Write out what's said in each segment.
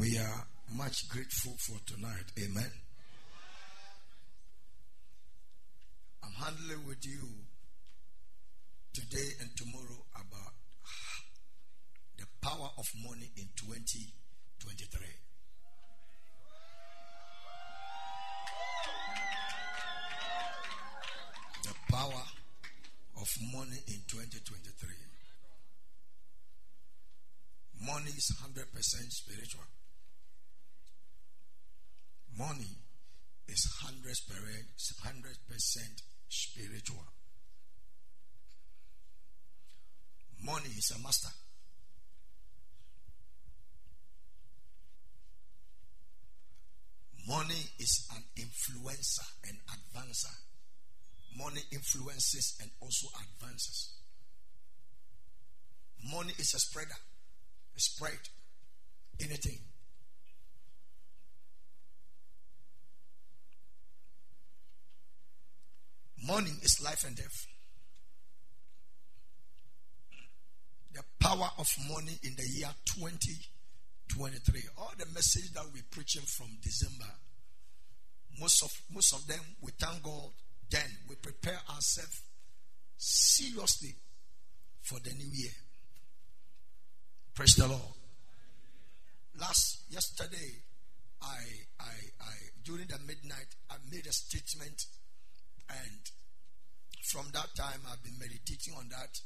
We are much grateful for tonight. Amen. I'm handling with you today and tomorrow about the power of money in 2023. The power of money in 2023. Money is 100% spiritual. Money is 100% spiritual. Money is a master. Money is an influencer and advancer. Money influences and also advances. Money is a spreader, a spread, anything. Money is life and death. The power of money in the year 2023. All the message that we're preaching from December, most of most of them we thank God. Then we prepare ourselves seriously for the new year. Praise the Lord. Last yesterday, I I I during the midnight I made a statement and from that time, I've been meditating on that,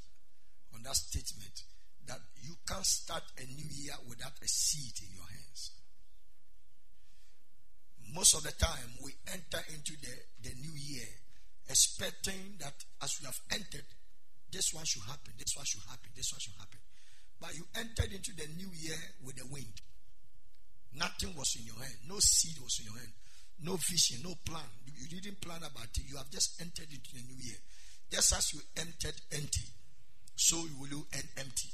on that statement that you can't start a new year without a seed in your hands. Most of the time, we enter into the, the new year expecting that as we have entered, this one should happen, this one should happen, this one should happen. But you entered into the new year with the wind. Nothing was in your hand, no seed was in your hand. No vision, no plan. You didn't plan about it. You have just entered into the new year. Just as you entered empty, so you will end empty.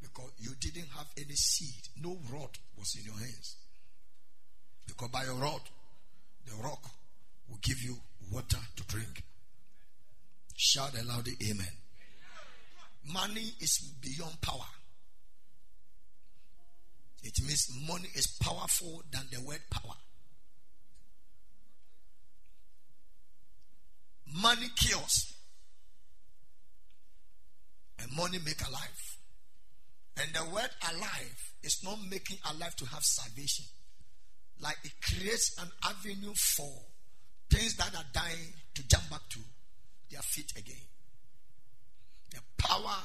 Because you didn't have any seed. No rod was in your hands. Because by your rod, the rock will give you water to drink. Shout aloud, the Amen. Money is beyond power. It means money is powerful than the word power. Money kills. And money make alive. And the word alive is not making alive to have salvation. Like it creates an avenue for things that are dying to jump back to their feet again. The power,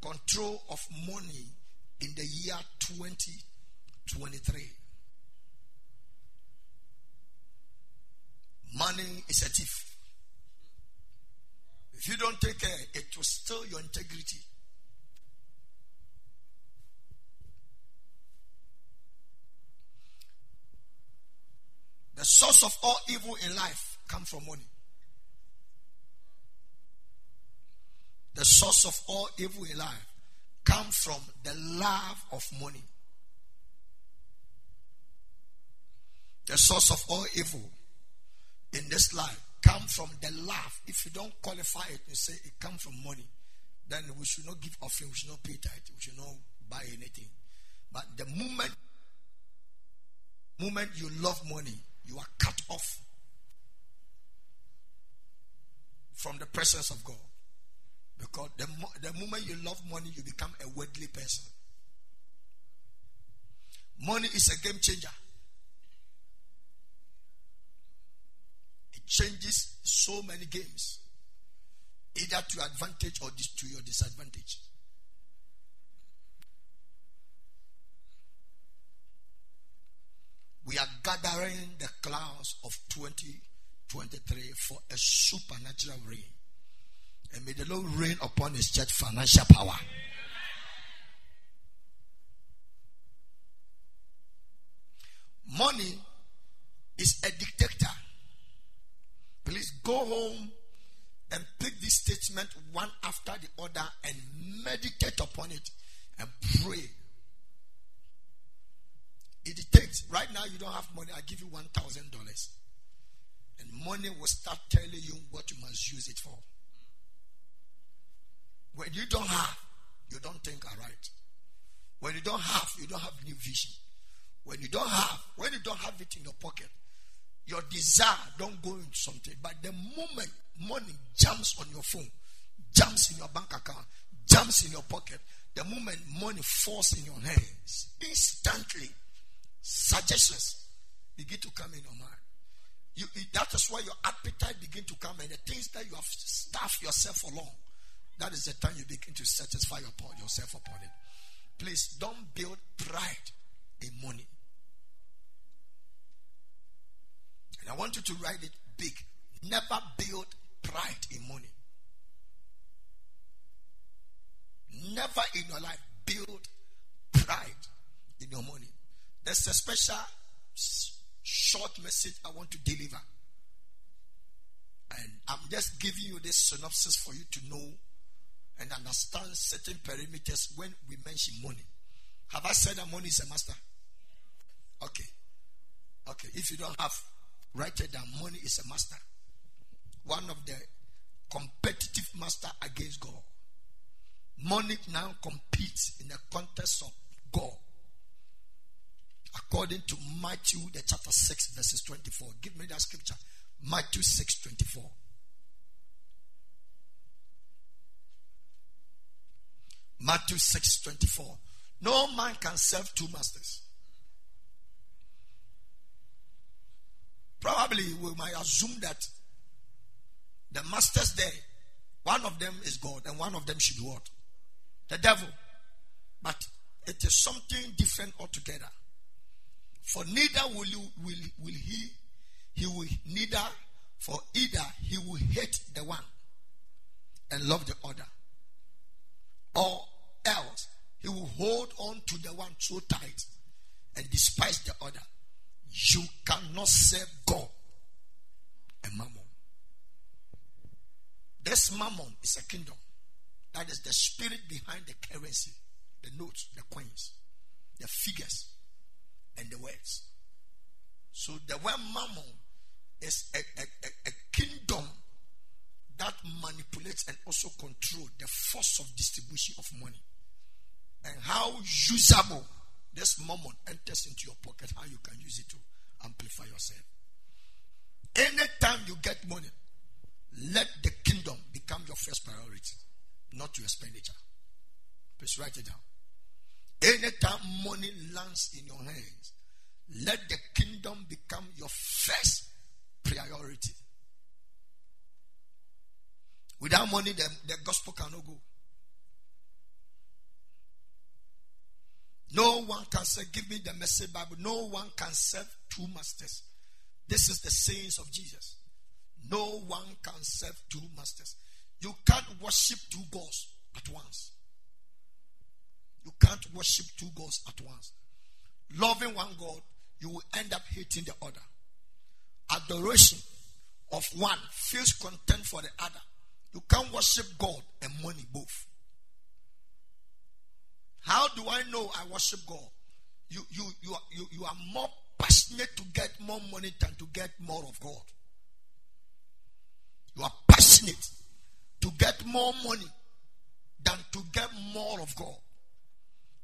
control of money in the year 2023. Money is a thief. If you don't take care, it will steal your integrity. The source of all evil in life comes from money. The source of all evil in life comes from the love of money. The source of all evil in this life come from the love. If you don't qualify it, you say it comes from money. Then we should not give offering, we should not pay tithe, we should not buy anything. But the moment, moment you love money, you are cut off from the presence of God. Because the, the moment you love money, you become a worldly person. Money is a game changer. Changes so many games, either to your advantage or to your disadvantage. We are gathering the clouds of 2023 for a supernatural rain. And may the Lord rain upon his church financial power. Money is a dictator. Please go home and pick this statement one after the other and meditate upon it and pray. It takes Right now, you don't have money. I give you one thousand dollars, and money will start telling you what you must use it for. When you don't have, you don't think aright. When you don't have, you don't have new vision. When you don't have, when you don't have it in your pocket, your desire don't go into something. But the moment money jumps on your phone, jumps in your bank account, jumps in your pocket, the moment money falls in your hands, instantly suggestions begin to come in your mind. You, that is why your appetite begin to come and the things that you have starved yourself for long that is the time you begin to satisfy yourself upon it. Please don't build pride in money. And I want you to write it big. Never build pride in money. Never in your life build pride in your money. There's a special short message I want to deliver. And I'm just giving you this synopsis for you to know and understand certain parameters when we mention money. Have I said that money is a master? Okay. Okay. If you don't have, it down. Money is a master. One of the competitive master against God. Money now competes in the contest of God. According to Matthew, the chapter 6, verses 24. Give me that scripture. Matthew 6, 24. Matthew 6 24. No man can serve two masters. Probably we might assume that the masters there, one of them is God and one of them should what? The devil. But it is something different altogether. For neither will you will, will he he will neither for either he will hate the one and love the other. Or else he will hold on to the one so tight and despise the other. You cannot serve God and mammon. This mammon is a kingdom. That is the spirit behind the currency, the notes, the coins, the figures, and the words. So the word mammon is a, a, a, a kingdom that manipulates and also control the force of distribution of money and how usable this moment enters into your pocket, how you can use it to amplify yourself. Anytime you get money, let the kingdom become your first priority, not your expenditure. Please write it down. Anytime money lands in your hands, let the kingdom become your first priority. Without money, the, the gospel cannot go. No one can say, Give me the message Bible. No one can serve two masters. This is the sayings of Jesus. No one can serve two masters. You can't worship two gods at once. You can't worship two gods at once. Loving one God, you will end up hating the other. Adoration of one feels content for the other. You can't worship God and money both. How do I know I worship God? You, you, you, are, you, you are more passionate to get more money than to get more of God. You are passionate to get more money than to get more of God.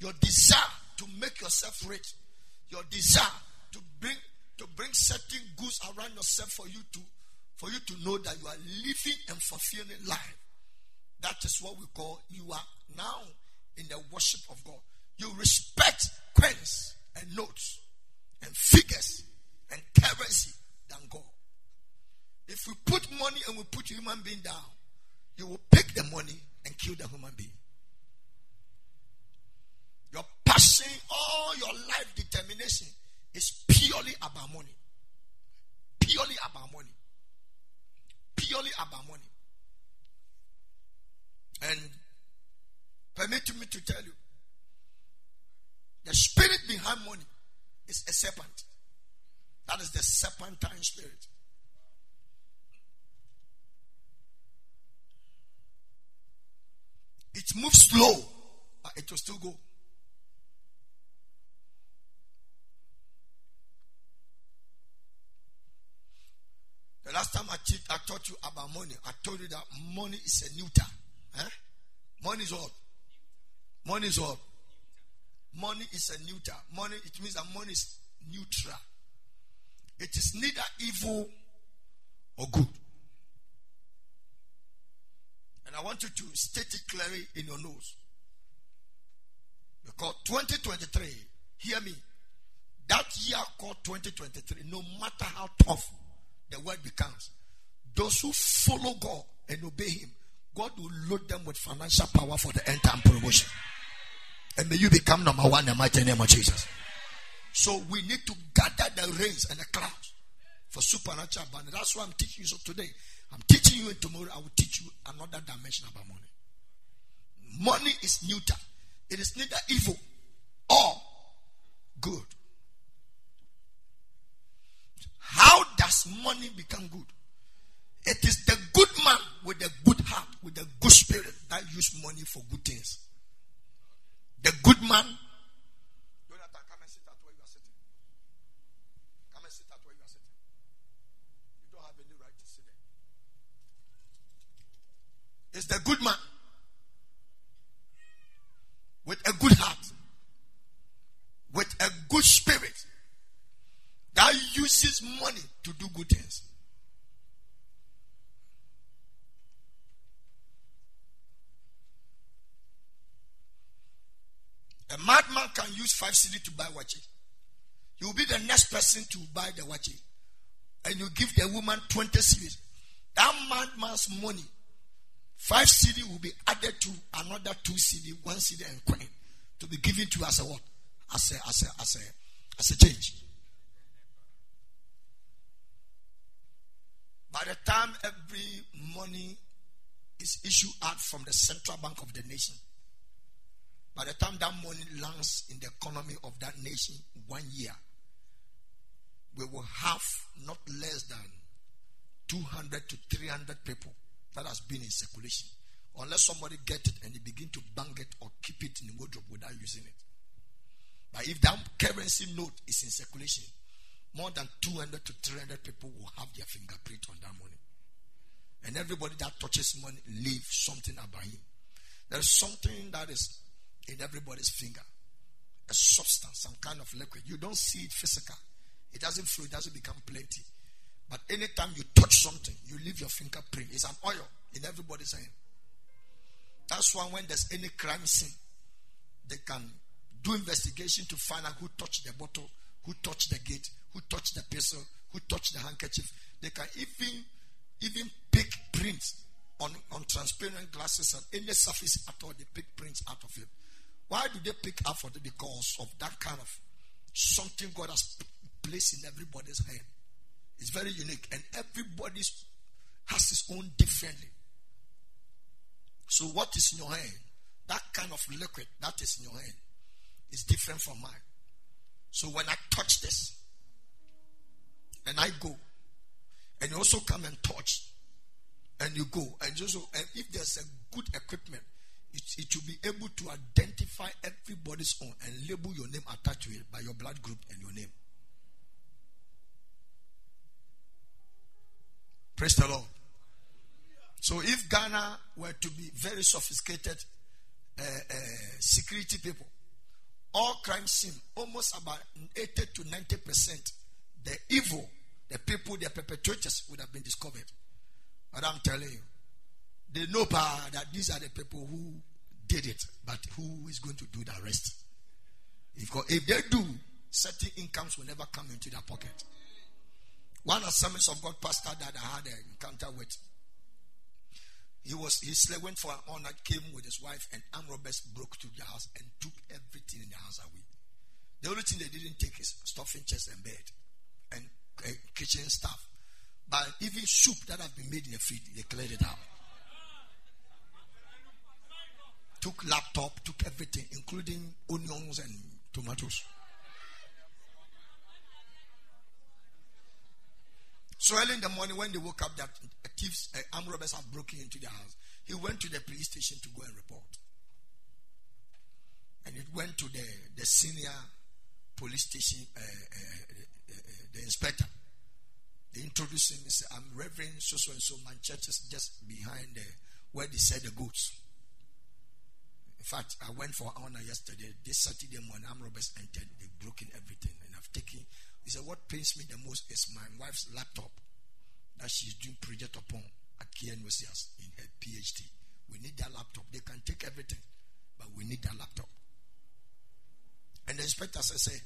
Your desire to make yourself rich, your desire to bring to bring certain goods around yourself for you to for you to know that you are living and fulfilling life. That is what we call you are now in the worship of God. You respect coins and notes and figures and currency than God. If we put money and we put human being down, you will pick the money and kill the human being. Your passion, all your life determination is purely about money. Purely about money. Purely about money. And Permit me to tell you the spirit behind money is a serpent. That is the serpentine spirit. It moves slow, but it will still go. The last time I, te- I taught you about money, I told you that money is a neuter. Eh? Money is what? Money is what? Money is a neuter. Money, it means that money is neutral. It is neither evil or good. And I want you to state it clearly in your nose. Because 2023, hear me, that year called 2023, no matter how tough the world becomes, those who follow God and obey Him, God will load them with financial power for the end time promotion. And may you become number one in the mighty name of Jesus. So we need to gather the rains and the clouds for supernatural abundance. That's why I'm teaching you. So today, I'm teaching you, and tomorrow I will teach you another dimension about money. Money is neutral, it is neither evil or good. How does money become good? It is the good man with the good heart, with the good spirit that use money for good things. The good man. Jonathan, come and sit at where you are sitting. Come and sit at where you are sitting. You don't have any right to sit there. It's the good man with a good heart, with a good spirit that uses money to do good things. A madman can use five cedi to buy waakye. You will be the next person to buy the waakye. And you give the woman 20 cedis. That madman's money, five cedi will be added to another two cedi, one cedi and coin to be given to as a what? As a as a as a as a change. By the time every money is issued out from the central bank of the nation, by the time that money lands in the economy of that nation one year, we will have not less than 200 to 300 people that has been in circulation. Unless somebody get it and they begin to bang it or keep it in the wardrobe without using it. But if that currency note is in circulation, more than 200 to 300 people will have their fingerprint on that money. And everybody that touches money leaves something about him. There's something that is in everybody's finger. A substance, some kind of liquid. You don't see it physical. It doesn't flow, it doesn't become plenty. But anytime you touch something, you leave your fingerprint. It's an oil in everybody's hand. That's why when there's any crime scene, they can do investigation to find out who touched the bottle, who touched the gate, who touched the pistol, who touched the handkerchief. They can even even pick prints on, on transparent glasses and any surface at all. They pick prints out of it. Why do they pick up for it? Because of that kind of something God has placed in everybody's hand. It's very unique, and everybody has his own differently. So, what is in your hand? That kind of liquid that is in your hand is different from mine. So, when I touch this, and I go, and you also come and touch, and you go, and also, and if there's a good equipment, it, it will be able to identify everybody's own and label your name attached to it by your blood group and your name. Praise the Lord. So if Ghana were to be very sophisticated uh, uh, security people, all crime scene, almost about 80 to 90 percent, the evil, the people, the perpetrators would have been discovered. But I'm telling you, they know that these are the people who did it, but who is going to do the rest? If, if they do, certain incomes will never come into their pocket. One Assemblies of God pastor that I had an encounter with, he was he went for an honor, came with his wife, and armed robbers broke through the house and took everything in the house away. The only thing they didn't take is stuffing chest and bed and uh, kitchen stuff. But even soup that had been made in the fridge, they cleared it out. Took laptop, took everything, including onions and tomatoes. So early in the morning, when they woke up that thieves, uh, armed robbers have broken into their house, he went to the police station to go and report. And it went to the, the senior police station, uh, uh, the inspector. They introduced him. He said, I'm Reverend so so and so. My church is just behind the, where they sell the goods. In fact, I went for honor yesterday. This Saturday morning, armed robbers entered. They've broken everything. And I've taken. He said, What pains me the most is my wife's laptop that she's doing project upon at KNUST in her PhD. We need that laptop. They can take everything, but we need that laptop. And the inspector said,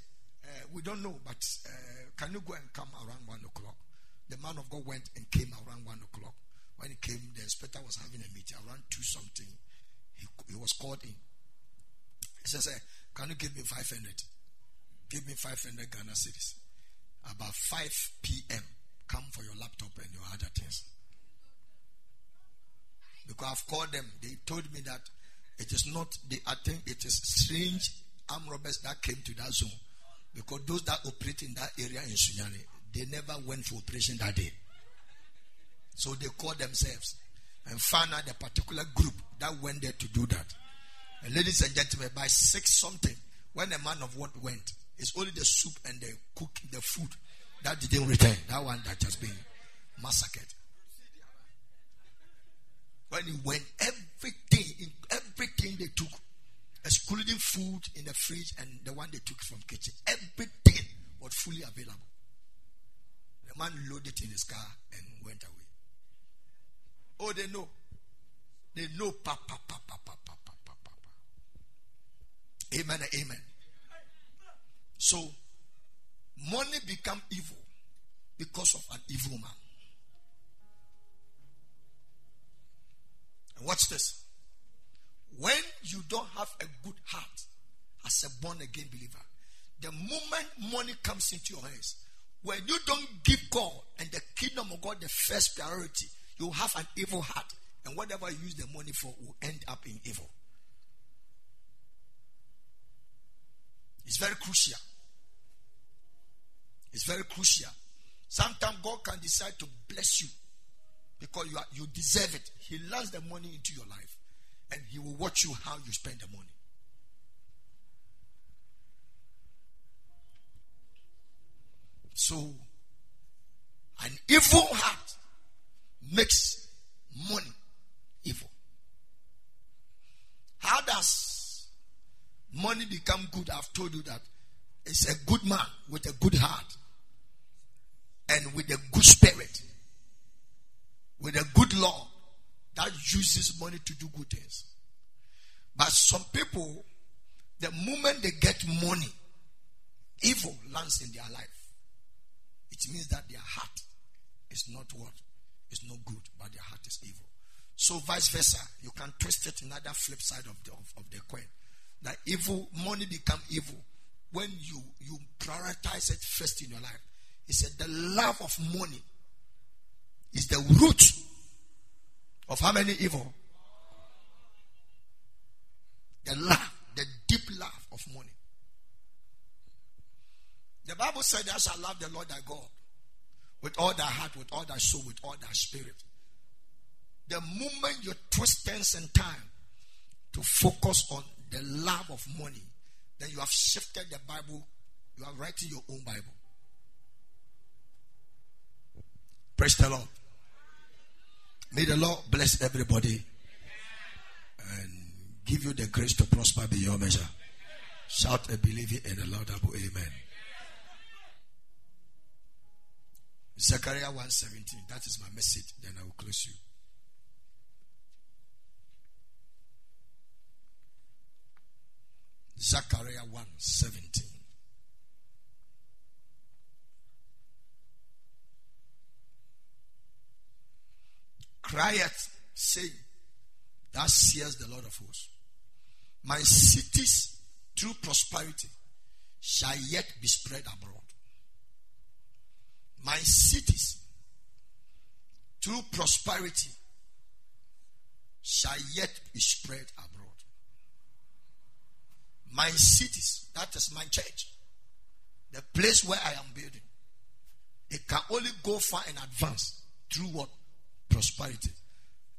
uh, We don't know, but uh, can you go and come around one o'clock? The man of God went and came around one o'clock. When he came, the inspector was having a meeting around two something. He, was called in. He says, Can you give me 500? Give me 500 Ghana cedis. About 5 p.m., come for your laptop and your other things. Because I've called them. They told me that it is not, the, I think it is strange armed robbers that came to that zone. Because those that operate in that area in Sunyani, they never went for operation that day. So they called themselves and found out the particular group that went there to do that. And ladies and gentlemen, by six something, when a man of what went, it's only the soup and the cook, the food that didn't return. That one that has been massacred. When he went, everything, everything they took, excluding food in the fridge and the one they took from kitchen, everything was fully available. The man loaded in his car and went away. Oh, they know. They know. Pa, pa, pa, pa, pa, pa, pa, pa, pa. Amen amen. So, money become evil because of an evil man. And watch this. When you don't have a good heart as a born again believer, the moment money comes into your hands, when you don't give God and the kingdom of God the first priority, you have an evil heart. And whatever you use the money for will end up in evil. It's very crucial. It's very crucial. Sometimes God can decide to bless you because you, are, you deserve it. He lands the money into your life and He will watch you how you spend the money. So, an evil heart makes money evil. How does money become good? I've told you that it's a good man with a good heart and with a good spirit, with a good law that uses money to do good things. But some people, the moment they get money, evil lands in their life. It means that their heart is not what? It's not good, but their heart is evil. So vice versa, you can twist it in another flip side of the of, of the coin. That evil money become evil when you you prioritize it first in your life. He said the love of money is the root of how many evil? The love, the deep love of money. The Bible said, Thou shalt love the Lord thy God with all thy heart, with all thy soul, with all thy spirit. The moment you twist tense and time to focus on the love of money, then you have shifted the Bible. You are writing your own Bible. Praise the Lord. May the Lord bless everybody and give you the grace to prosper beyond measure. Shout a believing and a laudable amen. Zechariah 117. That is my message. Then I will close you. Zechariah 117. Crieth, saying, Thus says the Lord of hosts, My cities through prosperity shall yet be spread abroad my cities through prosperity shall yet be spread abroad. My cities, that is my church, the place where I am building, it can only go far and advance through what? Prosperity.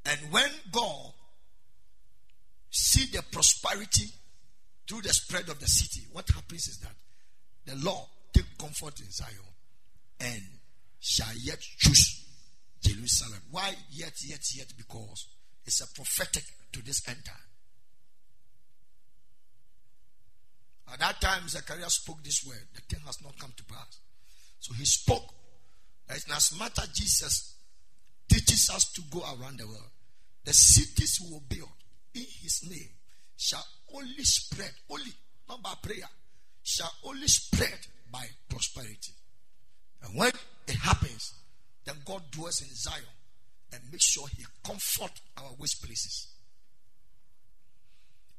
And when God see the prosperity through the spread of the city, what happens is that the Lord take comfort in Zion and shall yet choose Jerusalem. Why yet, yet, yet? Because it's a prophetic to this end time. At that time, Zechariah spoke this word. The thing has not come to pass. So he spoke as much as Jesus teaches us to go around the world, the cities we will build in his name shall only spread, only, not by prayer, shall only spread by prosperity. And when it happens, then God dwells in Zion and makes sure he comfort our waste places.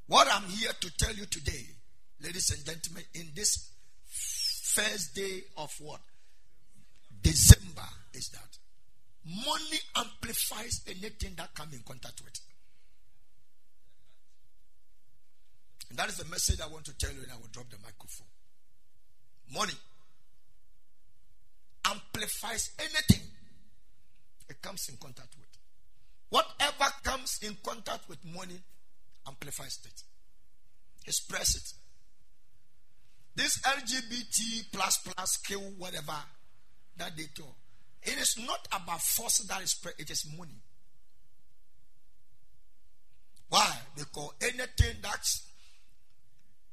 What I'm here to tell you today, ladies and gentlemen, in this first day of what? December is that money amplifies anything that come in contact with. And that is the message I want to tell you, and I will drop the microphone. Money amplifies anything it comes in contact with. Whatever comes in contact with money amplifies it, express it. This LGBT plus plus kill whatever that they do, it is not about force that is spread, it is money. Why? Because anything that's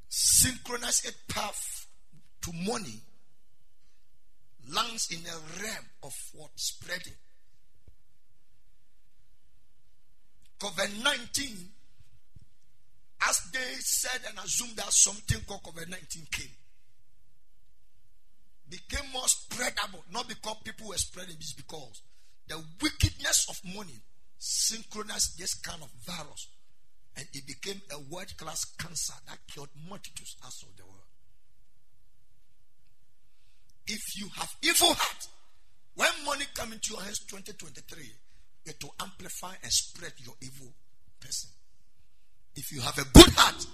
synchronized a path to money lands in a realm of what? Spreading. COVID 19, as they said and assumed that something called COVID 19 came, became more spreadable, not because people were spreading, it's because the wickedness of money synchronized this kind of virus and it became a world class cancer that killed multitudes as of the world. If you have evil heart, when money come into your hands 2023, it will amplify and spread your evil person. If you have a good heart,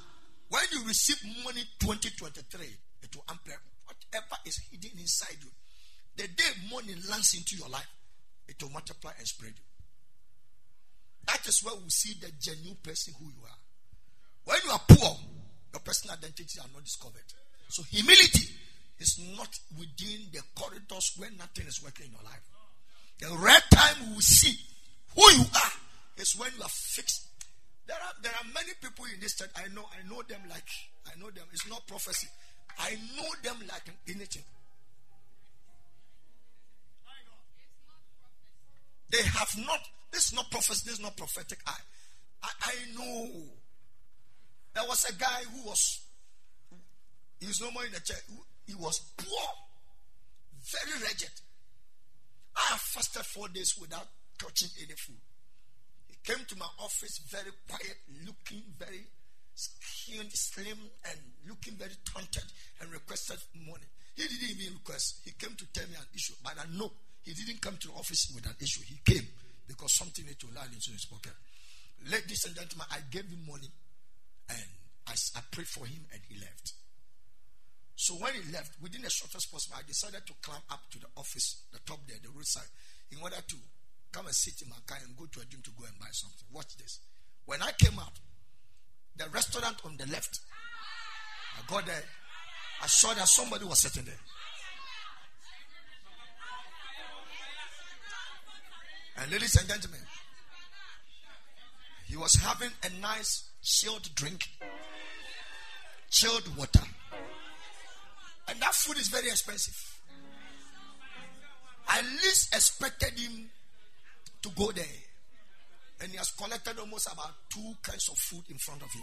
when you receive money 2023, it will amplify whatever is hidden inside you. The day money lands into your life, it will multiply and spread you. That is where we see the genuine person who you are. When you are poor, your personal identity are not discovered. So humility is not within the corridors where nothing is working in your life. The right time we see who you are is when you are fixed. There are there are many people in this church. I know I know them like I know them. It's not prophecy. I know them like anything. They have not. This is not prophecy. This is not prophetic. I, I, I know. There was a guy who was. He was no more in the church. He was poor, very wretched. I fasted four days without touching any food. He came to my office very quiet, looking very skin, slim, and looking very taunted, and requested money. He didn't even request. He came to tell me an issue, but I know he didn't come to the office with an issue. He came because something need to land into his pocket. Ladies and gentlemen, I gave him money, and I, I prayed for him, and he left. So when he left, within the shortest possible, I decided to climb up to the office, the top there, the roadside, in order to come and sit in my car and go to a gym to go and buy something. Watch this. When I came out, the restaurant on the left, I got there, I saw that somebody was sitting there. And ladies and gentlemen, he was having a nice chilled drink, chilled water. And that food is very expensive. I least expected him to go there. And he has collected almost about two kinds of food in front of him.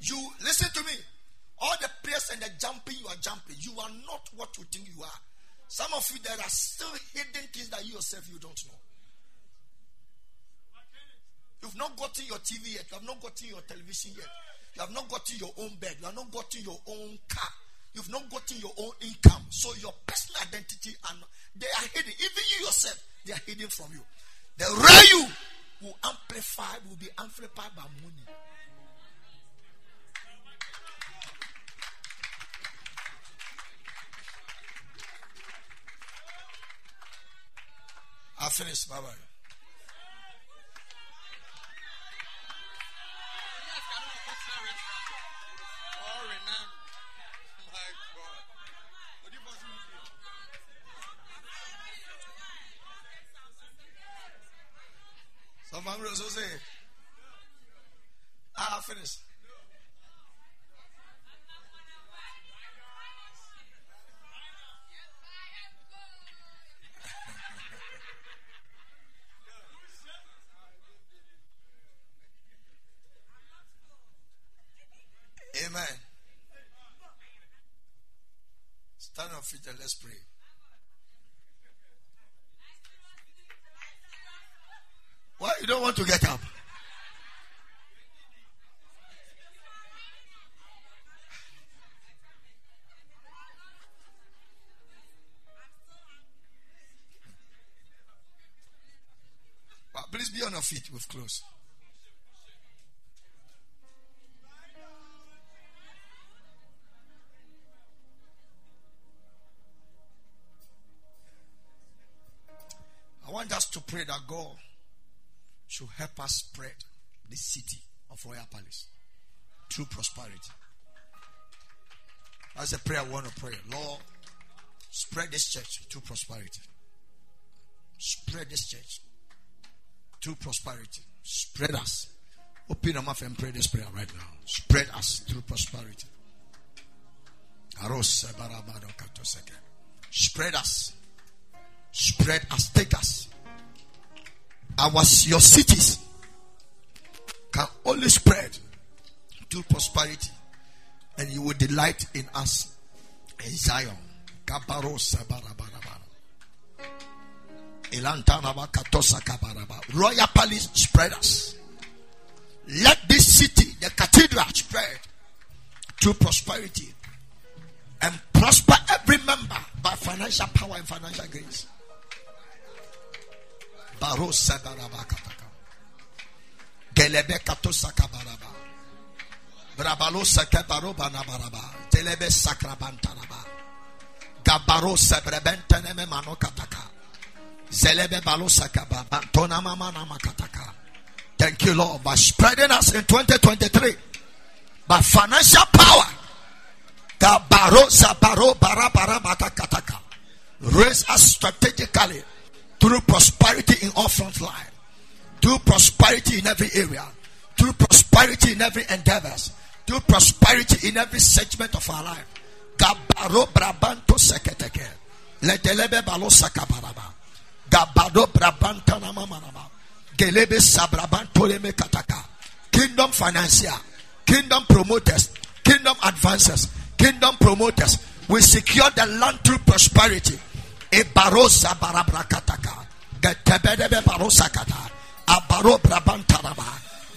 You listen to me. All the prayers and the jumping you are jumping, you are not what you think you are. Some of you there are still hidden things that you yourself you don't know have not gotten your TV yet. You have not gotten your television yet. You have not gotten your own bed. You have not gotten your own car. You've not gotten your own income. So your personal identity and they are hidden. Even you yourself, they are hidden from you. The real you will amplify, will be amplified by money. I finished. Bye bye. Amen. Stand on feet and let's pray. Why you don't want to get up? But please be on your feet with clothes. Pray that God should help us spread the city of Royal Palace through prosperity. That's a prayer I want to pray. Lord, spread this church through prosperity. Spread this church through prosperity. Spread us. Open your mouth and pray this prayer right now. Spread us through prosperity. Spread us. Spread us. Take us. Our your cities can only spread to prosperity, and you will delight in us in Zion. Royal Palace spread us. Let this city, the cathedral, spread to prosperity and prosper every member by financial power and financial grace. Barosa barabakataka. Gelebe katosa kabaraba. Brabalo sakabaro banabaraba. Telebe sakrabantaraba. Gabaro sebrebenteneme manokataka. Zelebe balo sakaba. Bantona mama namakataka. Thank you, Lord, by spreading us in 2023 by financial power. Gabaro sabaro barabara. Raise us strategically through prosperity in all front line, through prosperity in every area, through prosperity in every endeavors, through prosperity in every segment of our life. Gabaro brabanto seketeke. Letelebe. Gabado brabanta namamanaba. Gelebe sabrabanto leme kataka. Kingdom financier, kingdom promoters, kingdom advancers, kingdom promoters. We secure the land through prosperity. Ebarosa barabrakataka. Getebedebe barosakata. Abaro brabantaraba.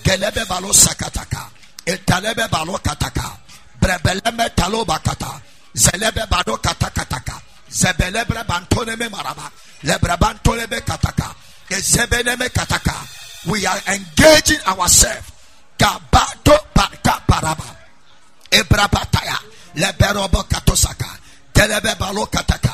Gelebe balosakataka. Etalebe balokataka. Brebeleme talobakata. Zelebe bado katakataka. Zebelebre bantoneme maraba. Lebrebantolebe kataka. Ezebeleme kataka. We are engaging ourselves. Gabato bata paraba. Ebrabataya. Leberobo katosaka. Gelebe balokataka.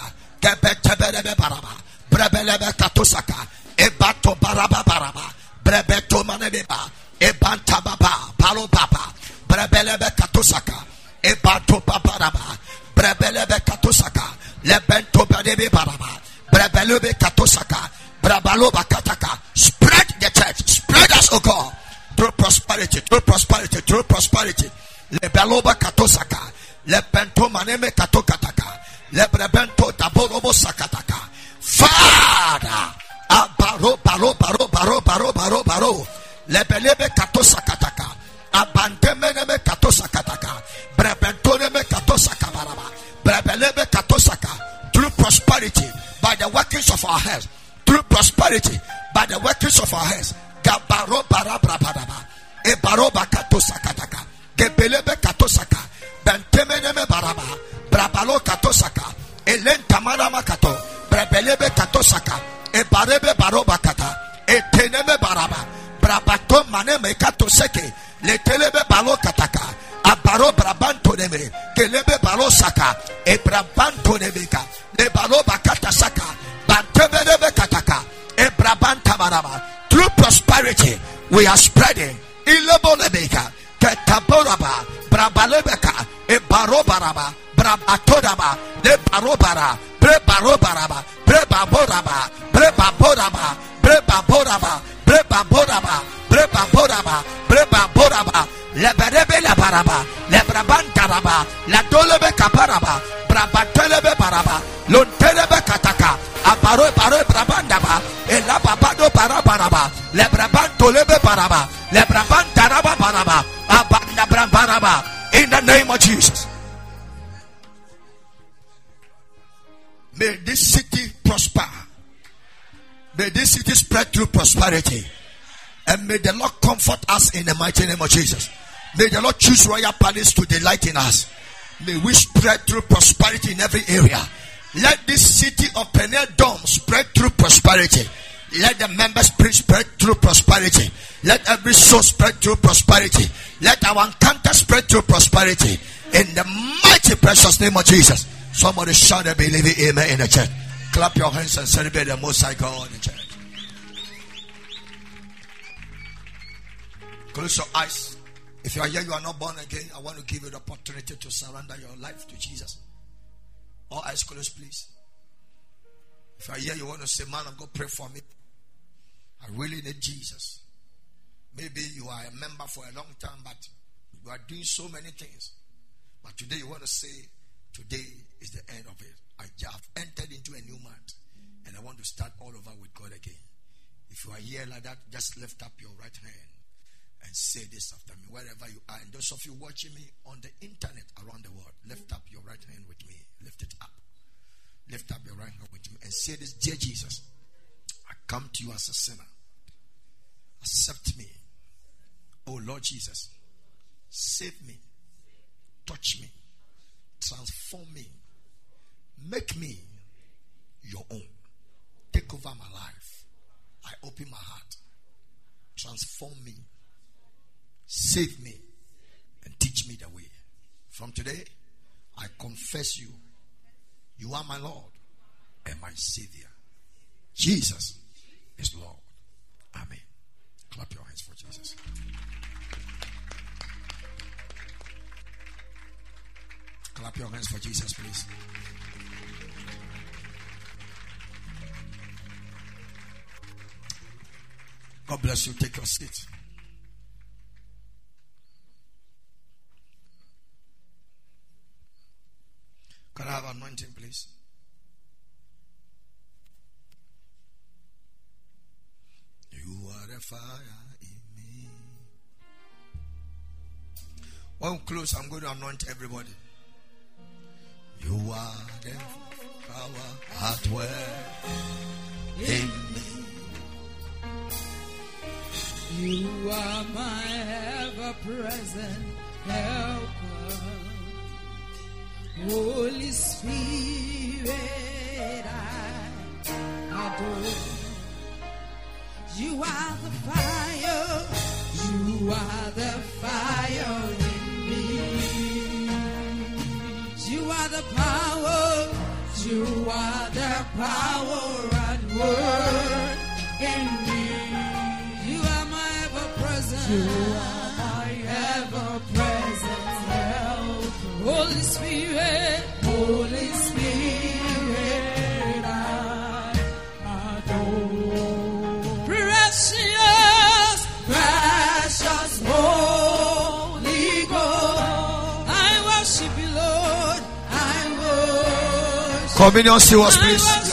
Brebelebe katosaka. Ebato baraba baraba. Brebeto manebeba. Ebanta baba. Palo baba. Brebelebe katosaka. Ebato babaraba. Brebelebe katosaka. Lebento badebe baraba. Brebelebe katosaka. Brabaloba kataka. Spread the church. Spread us, O God. Through prosperity. Through prosperity. Through prosperity. Lebeloba katosaka. Lebento maneme katokataka. Father. Abaro baro baro baro baro baro baro. Baro. Lebelebe katosakataka. Abantemeneme katosakataka. Brebentoneme katosakabaraba. Brebelebe katosaka. Through prosperity by the workings of our hands. Through prosperity by the workings of our hands. Gabaro barabrabadaba. Ebaroba katosakataka. Gebelebe katosaka. Bentemeneme baraba. Brabalo katosaka. Elentamanama kato. Brebelebe katosaka. Ebarebe baroba kata. Eteneme baraba. Brabato maneme katoseke. Letelebe balo kataka. Abaro brabanto neme. Kelebe balo saka. Ebrabanto nemeka. Le balo bakata saka. Bantemenebe kataka. prosperity. We are spreading. Ilebolebeka, Ketaboraba, Brabalebeka, Ebarobaraba, Brabatodaba, Lebarobara, Brebarobaraba, Brebaboraba, Brebaboraba, Brebaboraba, Brebaboraba, Brebaboraba, Brebaboraba, Leberebe Lebaraba, Lebrabantaraba, Ladolebe Kaparaba, Brabatelebe Baraba, Lontelebe Kataka, Baro Brabandaba, Elababado Barabaraba, Lebrabantolebe Baraba, Lebrabantaraba Baraba, Abanda in the name of Jesus. Prosperity. And may the Lord comfort us in the mighty name of Jesus. May the Lord choose Royal Palace to delight in us. May we spread through prosperity in every area. Let this city of Peniel Dome spread through prosperity. Let the members spread through prosperity. Let every soul spread through prosperity. Let our encounter spread through prosperity. In the mighty precious name of Jesus. Somebody shout a believing amen in the church. Clap your hands and celebrate the most high God in the church. Close your eyes. If you are here, you are not born again. I want to give you the opportunity to surrender your life to Jesus. All eyes closed, please. If you are here, you want to say, Man of God, pray for me. I really need Jesus. Maybe you are a member for a long time, but you are doing so many things. But today you want to say, Today is the end of it. I have entered into a new month and I want to start all over with God again. If you are here like that, just lift up your right hand and say this after me, wherever you are. And those of you watching me on the internet around the world, lift up your right hand with me. Lift it up. Lift up your right hand with me and say this Dear Jesus, I come to you as a sinner. Accept me. Oh Lord Jesus, save me, touch me, transform me, make me your own. Take over my life. I open my heart. Transform me Save me and teach me the way. From today, I confess you. You are my Lord and my Savior. Jesus is Lord. Amen. Clap your hands for Jesus. Clap your hands for Jesus, please. God bless you. Take your seat. Can I anointing. You are the fire in me. When close, I'm going to anoint everybody. You are the power at work in me. You are my ever present helper. Holy Spirit, I adore. You are the fire, you are the fire in me. You are the power, you are the power at work in me. You are my ever present, Communion serious, I please.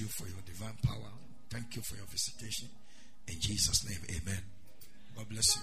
you for your divine power. Thank you for your visitation. In Jesus' name, amen. God bless you.